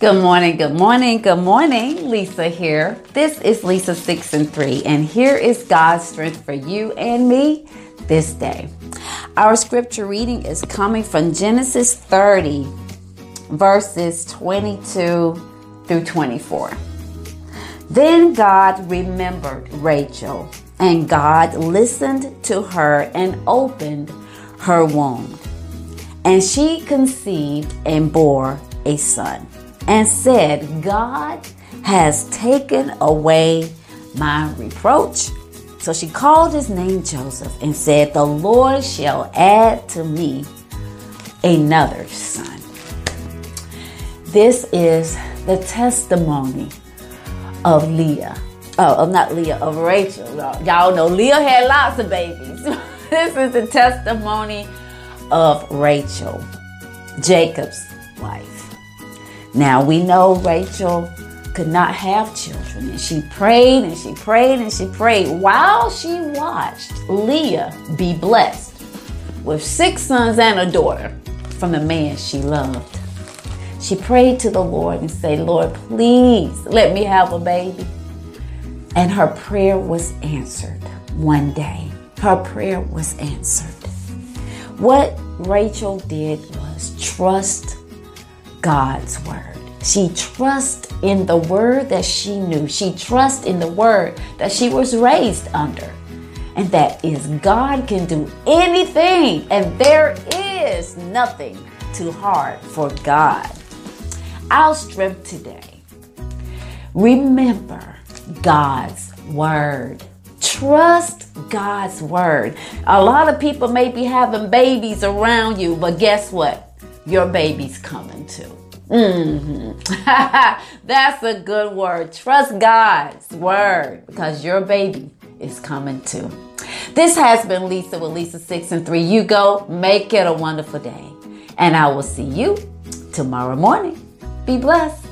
Good morning, good morning, good morning. Lisa here. This is Lisa 6 and 3, and here is God's strength for you and me this day. Our scripture reading is coming from Genesis 30, verses 22 through 24. Then God remembered Rachel, and God listened to her and opened her womb. And she conceived and bore a son and said, God has taken away my reproach. So she called his name Joseph and said, The Lord shall add to me another son. This is the testimony of Leah. Oh, not Leah, of Rachel. Y'all know Leah had lots of babies. this is the testimony of Rachel, Jacob's wife. Now we know Rachel could not have children, and she prayed and she prayed and she prayed while she watched Leah be blessed with six sons and a daughter from the man she loved. She prayed to the Lord and said, Lord, please let me have a baby. And her prayer was answered one day. Her prayer was answered. What Rachel did was trust God's word. She trusts in the word that she knew. She trusts in the word that she was raised under. And that is God can do anything, and there is nothing too hard for God. Our strength today. Remember God's word. Trust God's word. A lot of people may be having babies around you, but guess what? Your baby's coming too. Mm-hmm. That's a good word. Trust God's word because your baby is coming too. This has been Lisa with Lisa 6 and 3. You go, make it a wonderful day. And I will see you tomorrow morning. Be blessed.